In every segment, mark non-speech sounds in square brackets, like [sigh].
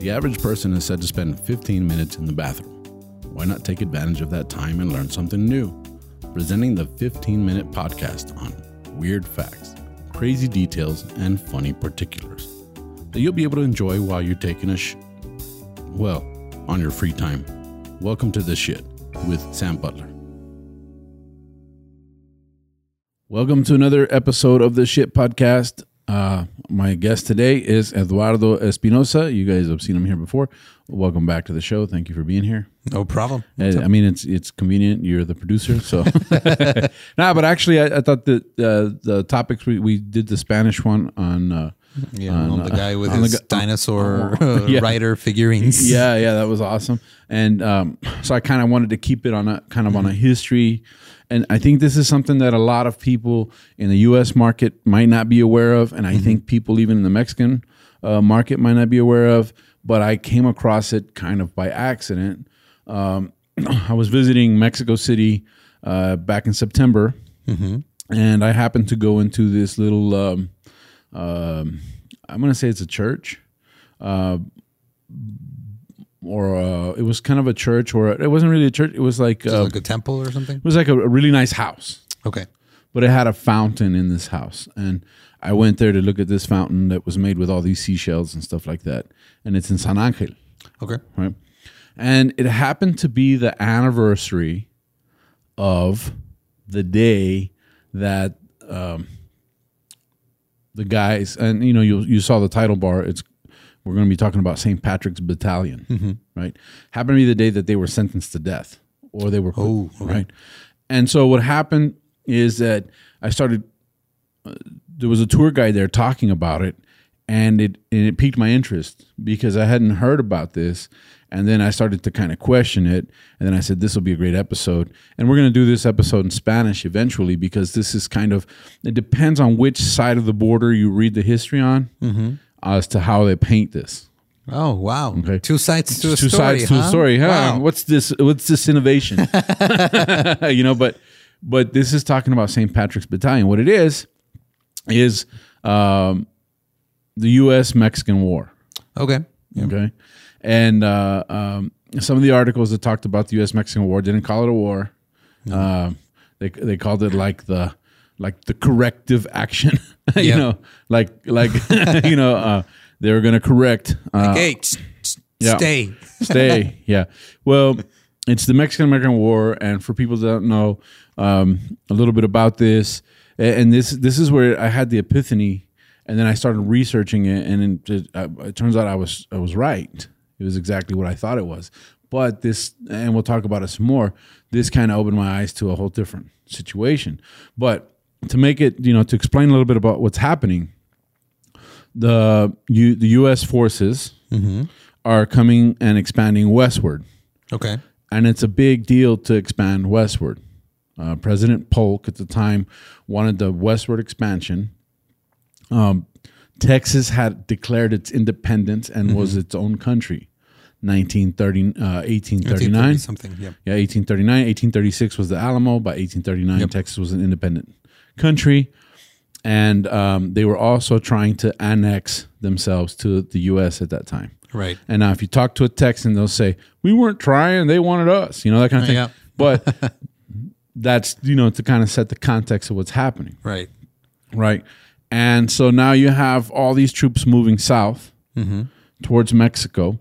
The average person is said to spend 15 minutes in the bathroom. Why not take advantage of that time and learn something new? Presenting the 15 minute podcast on weird facts, crazy details, and funny particulars that you'll be able to enjoy while you're taking a sh. Well, on your free time. Welcome to The Shit with Sam Butler. Welcome to another episode of The Shit Podcast. Uh, my guest today is Eduardo Espinosa. You guys have seen him here before. Welcome back to the show. Thank you for being here. No problem. I, I mean, it's it's convenient. You're the producer, so. [laughs] nah, but actually, I, I thought that uh, the topics we, we did the Spanish one on. Uh, Yeah, on, the uh, guy with the his gu- dinosaur uh, [laughs] yeah. [laughs] rider figurines. [laughs] yeah, yeah, that was awesome. And um, so I kind of wanted to keep it on a kind of on a history. And I think this is something that a lot of people in the U.S. market might not be aware of, and I think people even in the Mexican uh, market might not be aware of. But I came across it kind of by accident. Um, [clears throat] I was visiting Mexico City uh, back in September, and I happened to go into this little. Um, um, I'm going to say it's a church or uh, it was kind of a church, or it wasn't really a church. It was like uh, like a temple or something. it was like a, a really nice house, Okay. but it had a fountain in this house, and I went there to look at this fountain that was made with all these seashells and stuff like that, and it's in San Angel, Okay. right? And it happened to be the anniversary of the day that um, the guys, and you know, you you saw the title bar. It's we're going to be talking about St. Patrick's Battalion, right? Happened to be the day that they were sentenced to death, or they were put, Oh, okay. right. And so what happened is that I started. Uh, there was a tour guide there talking about it, and it and it piqued my interest because I hadn't heard about this. And then I started to kind of question it, and then I said, "This will be a great episode." And we're going to do this episode in Spanish eventually because this is kind of. It depends on which side of the border you read the history on, as to how they paint this. Oh wow. Okay. Two sides to a two story. sides to a story. Huh? Wow. What's this? What's this innovation? [laughs] [laughs] you know, but but this is talking about St. Patrick's Battalion. What it is is um, the U.S. Mexican War. Okay. Okay, and uh, um, some of the articles that talked about the U.S. Mexican War didn't call it a war. Uh, they they called it like the like the corrective action. [laughs] you Yeah. know, like like [laughs] you know uh, they were going to correct. Uh, Okay. yeah. Stay. [laughs] Stay. yeah. Well, it's the Mexican American War, and for people that don't know um, a little bit about this, and this this is where I had the epiphany, and then I started researching it, and it, uh, it turns out I was I was right. It was exactly what I thought it was. But this, and we'll talk about it some more. This kind of opened my eyes to a whole different situation. But to make it, you know, to explain a little bit about what's happening, the U, the U.S. forces are coming and expanding westward, Okay. and it's a big deal to expand westward. Uh, President Polk at the time wanted the westward expansion. Um, Texas had declared its independence and was its own country. 1930, uh, 1839. Something. Yeah. Yeah, 1839. 1836 was the Alamo. By 1839, Texas was an independent country. And um, they were also trying to annex themselves to the U.S. at that time. Right. And now, if you talk to a Texan, they'll say, "We weren't trying; they wanted us." You know that kind of thing. Yeah. But [laughs] that's you know to kind of set the context of what's happening, Right. right? And so now you have all these troops moving south towards Mexico.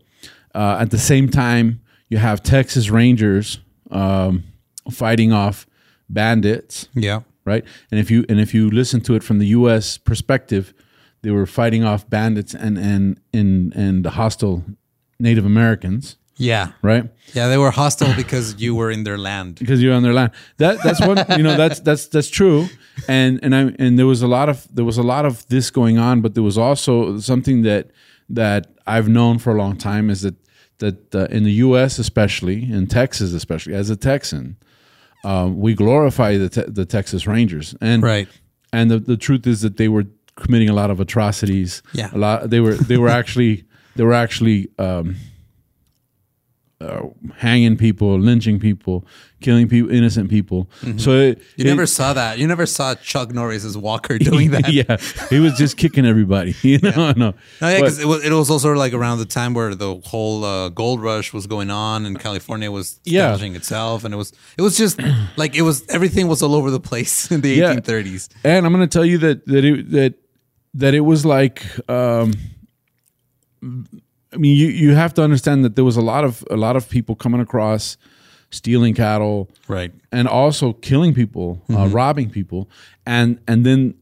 Uh, at the same time, you have Texas Rangers um, fighting off bandits Yeah. right? And if you and if you listen to it from the U.S. perspective, they were fighting off bandits and and and and the hostile Native Americans, Yeah. right? Yeah. They were hostile because you were in their land. [laughs] Because you're on their land. That that's one you know that's that's that's true. And and I and there was a lot of there was a lot of this going on, but there was also something that that I've known for a long time is that that uh, in the U.S. especially in Texas especially as a Texan, um, we glorify the te- the Texas Rangers and Right. and the, the truth is that they were committing a lot of atrocities. Yeah. a lot. They were they were actually they were actually um, uh, hanging people, lynching people, killing people, innocent people. So it, Mm-hmm. You it- never saw that. You never saw Chuck Norris as Walker doing [laughs] that. yeah, he was just kicking everybody. [laughs] You know, no. No, yeah, because it was, it was also like around the time where the whole uh, gold rush was going on and California was Yeah. itself, and it was it was just [clears throat] like it was everything was all over the place in the Yeah. 1830s. and I'm going to tell you that that it, that that it was like. Um, I mean, you you have to understand that there was a lot of a lot of people coming across, stealing cattle, Right. and also killing people, uh, Mm-hmm. robbing people, and and then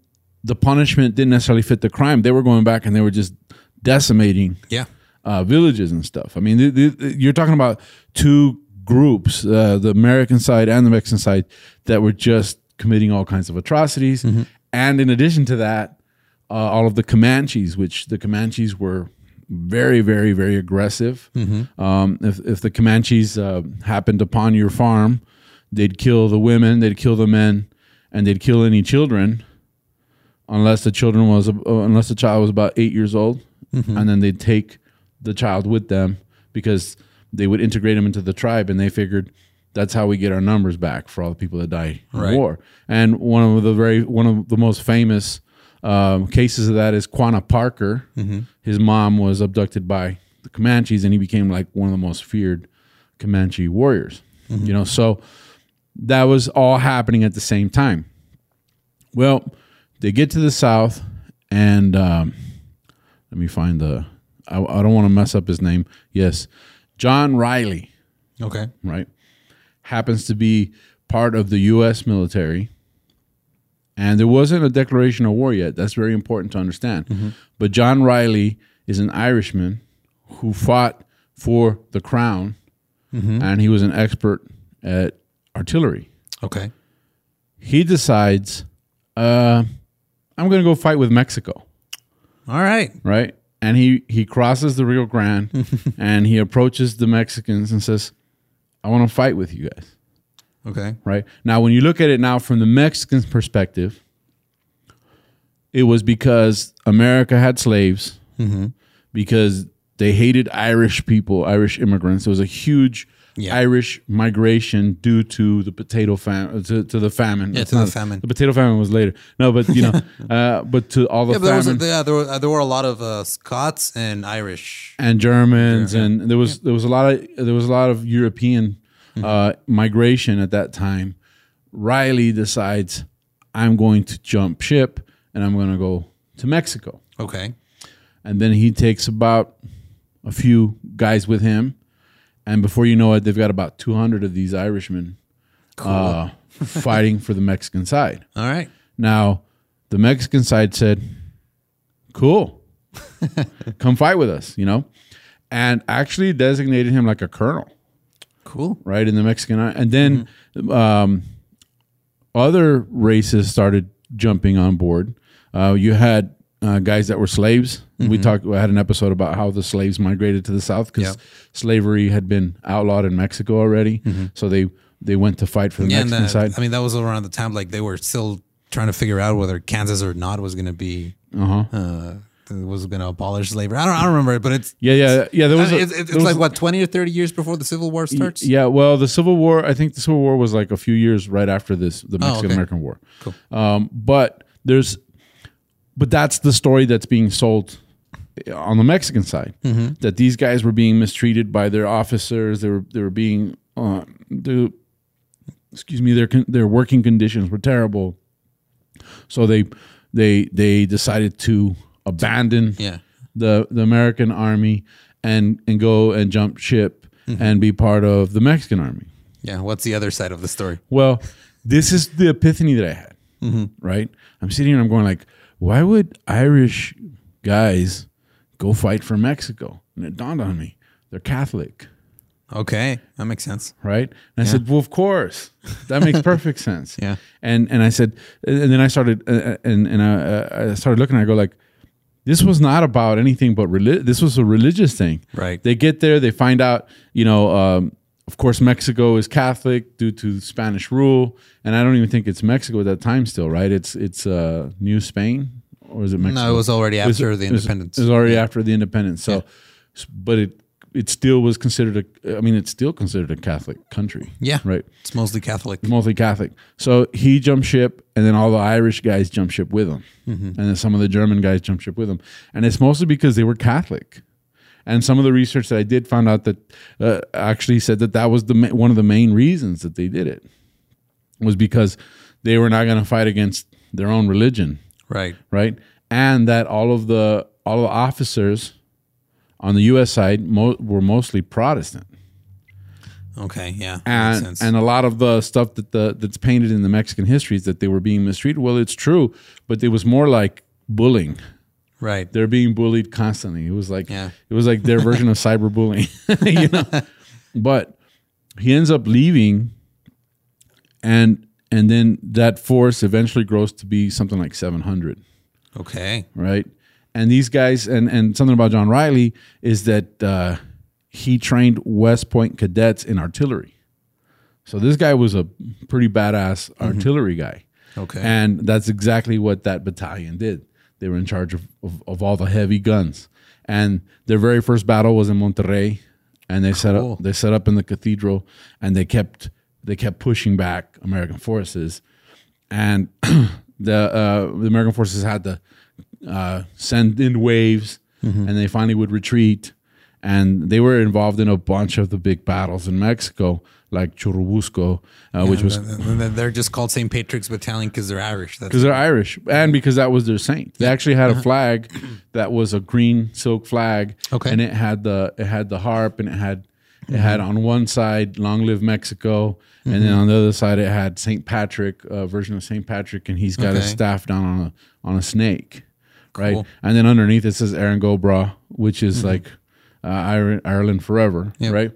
the punishment didn't necessarily fit the crime. They were going back and they were just decimating Yeah. uh, villages and stuff. I mean, th- th- you're talking about two groups, uh, the American side and the Mexican side, that were just committing all kinds of atrocities. And in addition to that, uh, all of the Comanches, which the Comanches were very, very, very aggressive. Um, if, if the Comanches uh, happened upon your farm, they'd kill the women, they'd kill the men, and they'd kill any children, unless the children was uh, unless the child was about eight years old, and then they'd take the child with them because they would integrate him into the tribe, and they figured that's how we get our numbers back for all the people that die in Right. war. And one of the very one of the most famous um, cases of that is Quanah Parker. His mom was abducted by the Comanches, and he became like one of the most feared Comanche warriors. You know, so that was all happening at the same time. Well, they get to the south, and um, let me find the. I, I don't want to mess up his name. Yes, John Riley, Okay. right, happens to be part of the U.S. military, and there wasn't a declaration of war yet. That's very important to understand. But John Riley is an Irishman who fought for the crown, and he was an expert at artillery Okay. he decides, uh, I'm going to go fight with Mexico, All right. right? And he he crosses the Rio Grande, [laughs] and he approaches the Mexicans and says, "I want to fight with you guys." Okay. Right now, when you look at it now from the Mexican perspective, it was because America had slaves, because they hated Irish people, Irish immigrants. There was a huge Yeah. Irish migration due to the potato famine, to, to the famine. Yeah, to the famine. The potato famine was later. No, but you know, [laughs] uh, but to all the Yeah, there was a, famine yeah, there were uh, there were a lot of uh, Scots and Irish. and Germans, and there was there was a lot of there was a lot of European uh, migration at that time. Riley decides, I'm going to jump ship and I'm going to go to Mexico. Okay. And then he takes about a few guys with him. And before you know it, they've got about 200 of these Irishmen uh, [laughs] fighting for the Mexican side. All right. Now, the Mexican side said, cool, [laughs] come fight with us, you know, and actually designated him like a colonel, Cool. right, in the Mexican. And then um, other races started jumping on board. Uh, you had uh, guys that were slaves. We talked. We had an episode about how the slaves migrated to the south because Yeah. slavery had been outlawed in Mexico already. So they they went to fight for the Yeah, Mexican that, side. I mean that was around the time like they were still trying to figure out whether Kansas or not was going to be Uh-huh. uh was going to abolish slavery. I don't I don't remember it, but it's Yeah, yeah, yeah. There was. a- it's, it's, there was like what twenty or thirty years before the Civil War starts. Yeah, well, the Civil War. I think the Civil War was like a few years right after this, the Oh, okay. Mexican American War. Cool. Um, but there's, but that's the story that's being sold on the Mexican side. Mm-hmm. That these guys were being mistreated by their officers. They were they were being, uh, the, excuse me, their their working conditions were terrible. So they they they decided to abandon Yeah. the the American army and and go and jump ship mm-hmm. and be part of the Mexican army. Yeah. What's the other side of the story? Well, this is the epiphany that I had. Mm-hmm. Right? I'm sitting here and I'm going like, why would Irish guys go fight for Mexico? And it dawned on me, they're Catholic. Okay, that makes sense. right? And I said, "Well, of course, that makes perfect [laughs] sense." Yeah. And and I said, and then I started, uh, uh and and I, uh, I started looking. I go like, this was not about anything but reli- This was a religious thing. Right. They get there, they find out, you know. Um, of course, Mexico is Catholic due to Spanish rule, and I don't even think it's Mexico at that time. Still, right? It's it's uh, New Spain, or is it Mexico? No, it was already It was- after the it was- independence. It was already after the independence. So, s- but it it still was considered a. I mean, it's still considered a Catholic country. Yeah. right. It's mostly Catholic. mostly Catholic. So he jumped ship, and then all the Irish guys jumped ship with him, and then some of the German guys jumped ship with him. And it's mostly because they were Catholic. And some of the research that I did found out that uh, actually said that that was the ma- one of the main reasons that they did it was because they were not going to fight against their own religion, Right. right? And that all of the all of the officers on the U.S. side mo- were mostly Protestant Okay. Yeah. And and a lot of the stuff that the that's painted in the Mexican histories that they were being mistreated. Well, it's true, but it was more like bullying. right. They're being bullied constantly. It was like Yeah. it was like their version of [laughs] cyberbullying, [laughs] you know. [laughs] But he ends up leaving, and and then that force eventually grows to be something like seven hundred Okay. right? And these guys, and and something about John Riley is that uh, he trained West Point cadets in artillery. So this guy was a pretty badass artillery guy, Okay. and that's exactly what that battalion did. They were in charge of, of, of all the heavy guns, and their very first battle was in Monterrey, and they set up they set up in the cathedral, and they kept they kept pushing back American forces, and [clears throat] the uh, the American forces had to uh, send in waves, and they finally would retreat. And they were involved in a bunch of the big battles in Mexico, like Churubusco, uh, which was they're just called St. Patrick's Battalion because they're Irish. Because they're Irish, and because that was their saint. They actually had a flag that was a green silk flag, Okay. and it had the it had the harp, and it had it had on one side "Long Live Mexico," and then on the other side it had Saint Patrick, a version of Saint Patrick, and he's got his Okay. staff down on a on a snake, right? Cool. And then underneath it says Erin go Bragh, which is like uh, Ireland, forever, Yep. right?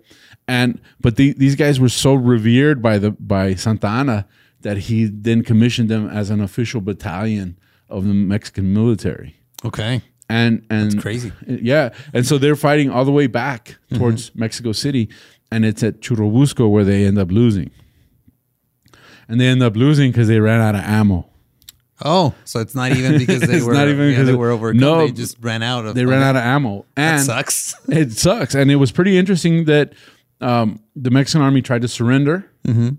And but the, these guys were so revered by the by Santa Anna that he then commissioned them as an official battalion of the Mexican military. okay. And and crazy. yeah. And so they're fighting all the way back towards Mexico City, and it's at Churubusco where they end up losing. And they end up losing because they ran out of ammo. Oh, so it's not even because they [laughs] were not even yeah, because they were overcome. no, they just ran out of. They ran out of ammo, That and sucks. [laughs] it sucks. And it was pretty interesting that um, the Mexican army tried to surrender, mm-hmm.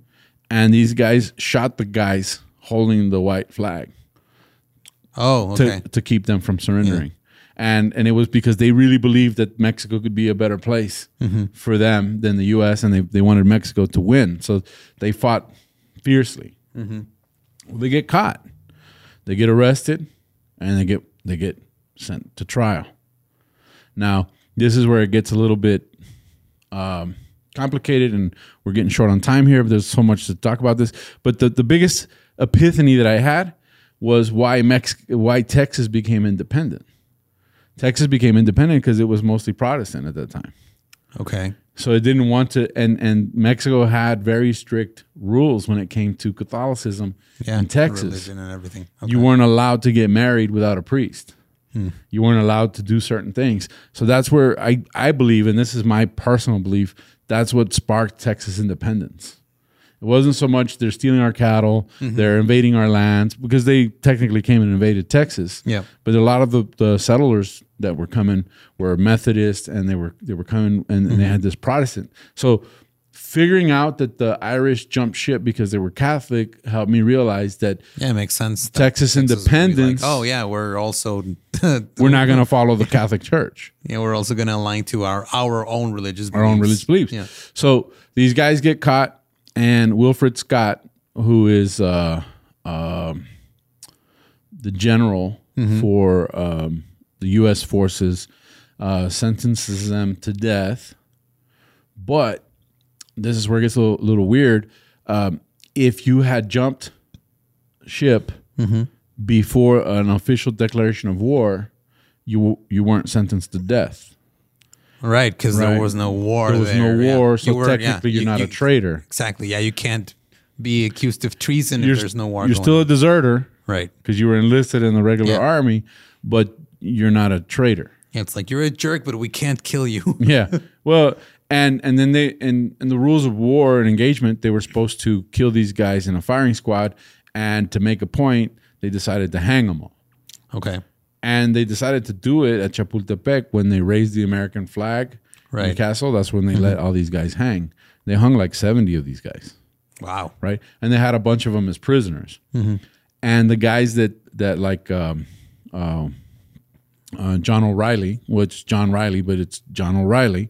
and these guys shot the guys holding the white flag Oh, to, okay. to keep them from surrendering. And and it was because they really believed that Mexico could be a better place mm-hmm. for them than the U.S. and they, they wanted Mexico to win, so they fought fiercely. Mm-hmm. Well, they get caught, they get arrested, and they get they get sent to trial. Now this is where it gets a little bit um, complicated, and we're getting short on time here. But there's so much to talk about this. But the the biggest epiphany that I had was why Mex why Texas became independent. Texas became independent because it was mostly Protestant at that time. Okay. So it didn't want to, and and Mexico had very strict rules when it came to Catholicism Yeah. in Texas. Religion and everything. Okay. You weren't allowed to get married without a priest. Hmm. You weren't allowed to do certain things. So that's where I, I believe, and this is my personal belief, that's what sparked Texas independence. It wasn't so much they're stealing our cattle, mm-hmm. they're invading our lands, because they technically came and invaded Texas. Yeah. But a lot of the, the settlers that were coming were Methodist and they were they were coming and, and they mm-hmm. had this Protestant. So figuring out that the Irish jumped ship because they were Catholic helped me realize that Yeah, it makes sense. that Texas independence. Like, oh yeah, we're also [laughs] we're not going to follow the Catholic Church, yeah, we're also going to align to our our own religious our own religious beliefs. Yeah. So these guys get caught, and Wilfred Scott, who is uh, um, the general for um, the U.S. forces, uh, sentences them to death. But this is where it gets a little, little weird. Um, if you had jumped ship before an official declaration of war, you you weren't sentenced to death. Right, because Right. there was no war. There was no yeah. war, You so were- yeah, technically you're you- not you- a traitor. Exactly. Yeah, you can't be accused of treason You're, if there's no war. you're still on. a deserter right. because you were enlisted in the regular Yeah. army, but you're not a traitor. Yeah, it's like you're a jerk, but we can't kill you. [laughs] Yeah. Well, and and then they in in the rules of war and engagement, they were supposed to kill these guys in a firing squad, and to make a point, they decided to hang them all. okay. And they decided to do it at Chapultepec when they raised the American flag Right. the castle. That's when they let all these guys hang. They hung like seventy of these guys, Wow. right? And they had a bunch of them as prisoners. And the guys that that like um, uh, uh, John O'Reilly, which John Riley, but it's John O'Reilly.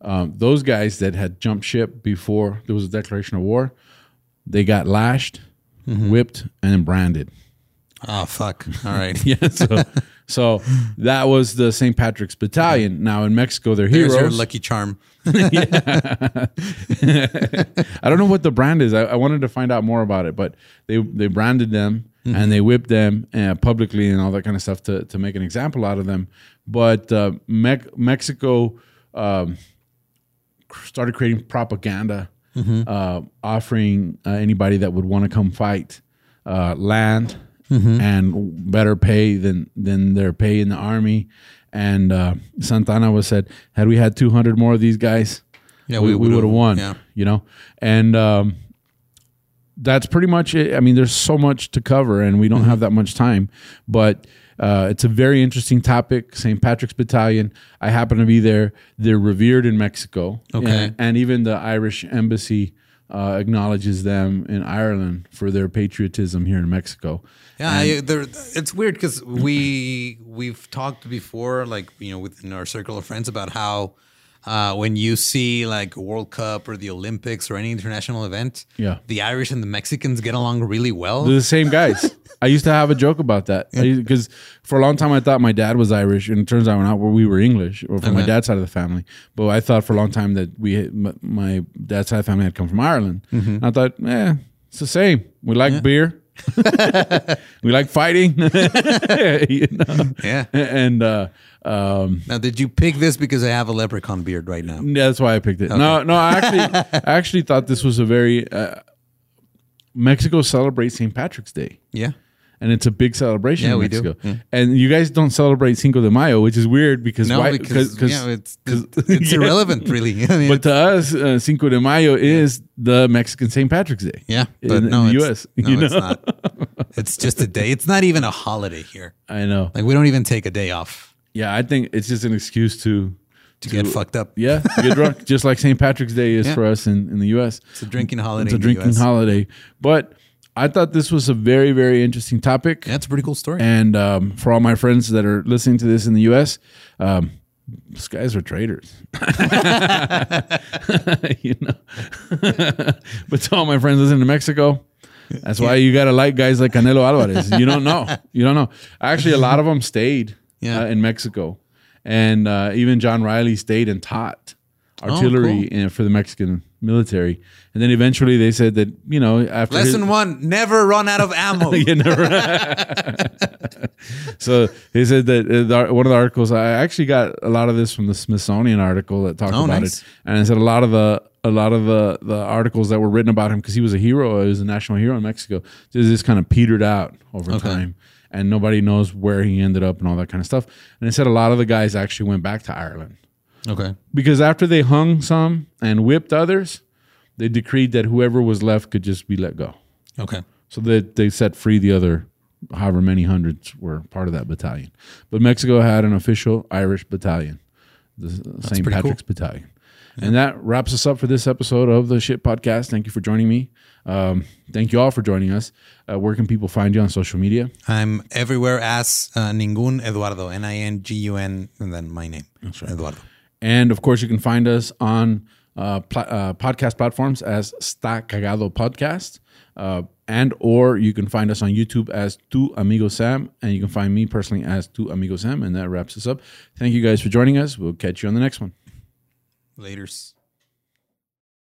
Um, those guys that had jumped ship before there was a declaration of war, they got lashed, whipped, and branded. Oh fuck. All right. [laughs] Yeah, so so that was the St. Patrick's Battalion. Now in Mexico, they're There's heroes. your lucky charm. [laughs] [laughs] I don't know what the brand is. I, I wanted to find out more about it, but they they branded them and they whipped them uh, publicly and all that kind of stuff to to make an example out of them. But uh, Mex- Mexico um, started creating propaganda, uh, offering uh, anybody that would want to come fight uh, land and better pay than than their pay in the army. And uh, Santa Anna was said, had we had 200 more of these guys, Yeah, we, we would have won. yeah. You know, and um, that's pretty much it. I mean, there's so much to cover, and we don't Mm-hmm. have that much time. But uh, it's a very interesting topic. St. Patrick's Battalion. I happen to be there. They're revered in Mexico. Okay. and, and even the Irish embassy uh, acknowledges them in Ireland for their patriotism here in Mexico. Yeah, I, there, it's weird because we we've talked before, like you know, within our circle of friends, about how uh, when you see like World Cup or the Olympics or any international event, Yeah. the Irish and the Mexicans get along really well. They're the same guys. [laughs] I used to have a joke about that because for a long time I thought my dad was Irish, and it turns out not. We were English, or from my dad's side of the family. But I thought for a long time that we, my- dad's side of the family, had come from Ireland. And I thought, eh, it's the same. We like beer, [laughs] we like fighting, [laughs] you know? Yeah. And uh, um, Now, did you pick this because I have a leprechaun beard right now? yeah, that's why I picked it. No, no, I actually, [laughs] I actually thought this was a very uh, Mexico celebrates St. Patrick's Day. Yeah. And it's a big celebration Yeah, in we do. Mexico. Yeah. And you guys don't celebrate Cinco de Mayo, which is weird because No, why? because cause, yeah, it's [laughs] it's Yeah. irrelevant, really. [laughs] I mean, But to us, uh, Cinco de Mayo is the Mexican St. Patrick's Day. yeah, in- but in no, the it's, US, [laughs] No, you it's not. It's just a day. It's not even a holiday here. I know. Like we don't even take a day off Yeah, I think it's just an excuse to, to get fucked up. yeah, get drunk, just like St. Patrick's Day is Yeah. for us in, in the U.S. It's a drinking holiday. It's a in the drinking holiday. But I thought this was a very, very interesting topic. Yeah, a pretty cool story. And um, for all my friends that are listening to this in the U.S., um, these guys are traitors. [laughs] you know. [laughs] but to all my friends listening to Mexico, that's why you got to like guys like Canelo Alvarez. You don't know. You don't know. Actually, a lot of them stayed Yeah. uh, in Mexico. And uh, even John Riley stayed and taught artillery in, for the Mexican military. And then eventually they said that, you know, after his- Lesson one: never run out of ammo. [laughs] you never. so he said that uh, the, one of the articles. I actually got a lot of this from the Smithsonian article that talked Oh, about nice. it, and it said a lot of the a lot of the the articles that were written about him because he was a hero. He was a national hero in Mexico. Just, kind of petered out over Okay. time, and nobody knows where he ended up and all that kind of stuff. And it said a lot of the guys actually went back to Ireland Okay. because after they hung some and whipped others, they decreed that whoever was left could just be let go. Okay. So that they set free the other, however many hundreds were part of that battalion. But Mexico had an official Irish battalion, the St. Patrick's Battalion. And that wraps us up for this episode of the Shit Podcast. Thank you for joining me. Um, thank you all for joining us. Uh, where can people find you on social media? I'm everywhere as uh, Ningun Eduardo, N I N G U N, and then my name, Eduardo. And of course, you can find us on uh, pla- uh, podcast platforms as Sta Cagado Podcast. Uh, and or you can find us on YouTube as Tu Amigo Sam, and you can find me personally as Tu Amigo Sam, and that wraps us up. Thank you guys for joining us. We'll catch you on the next one. Laters.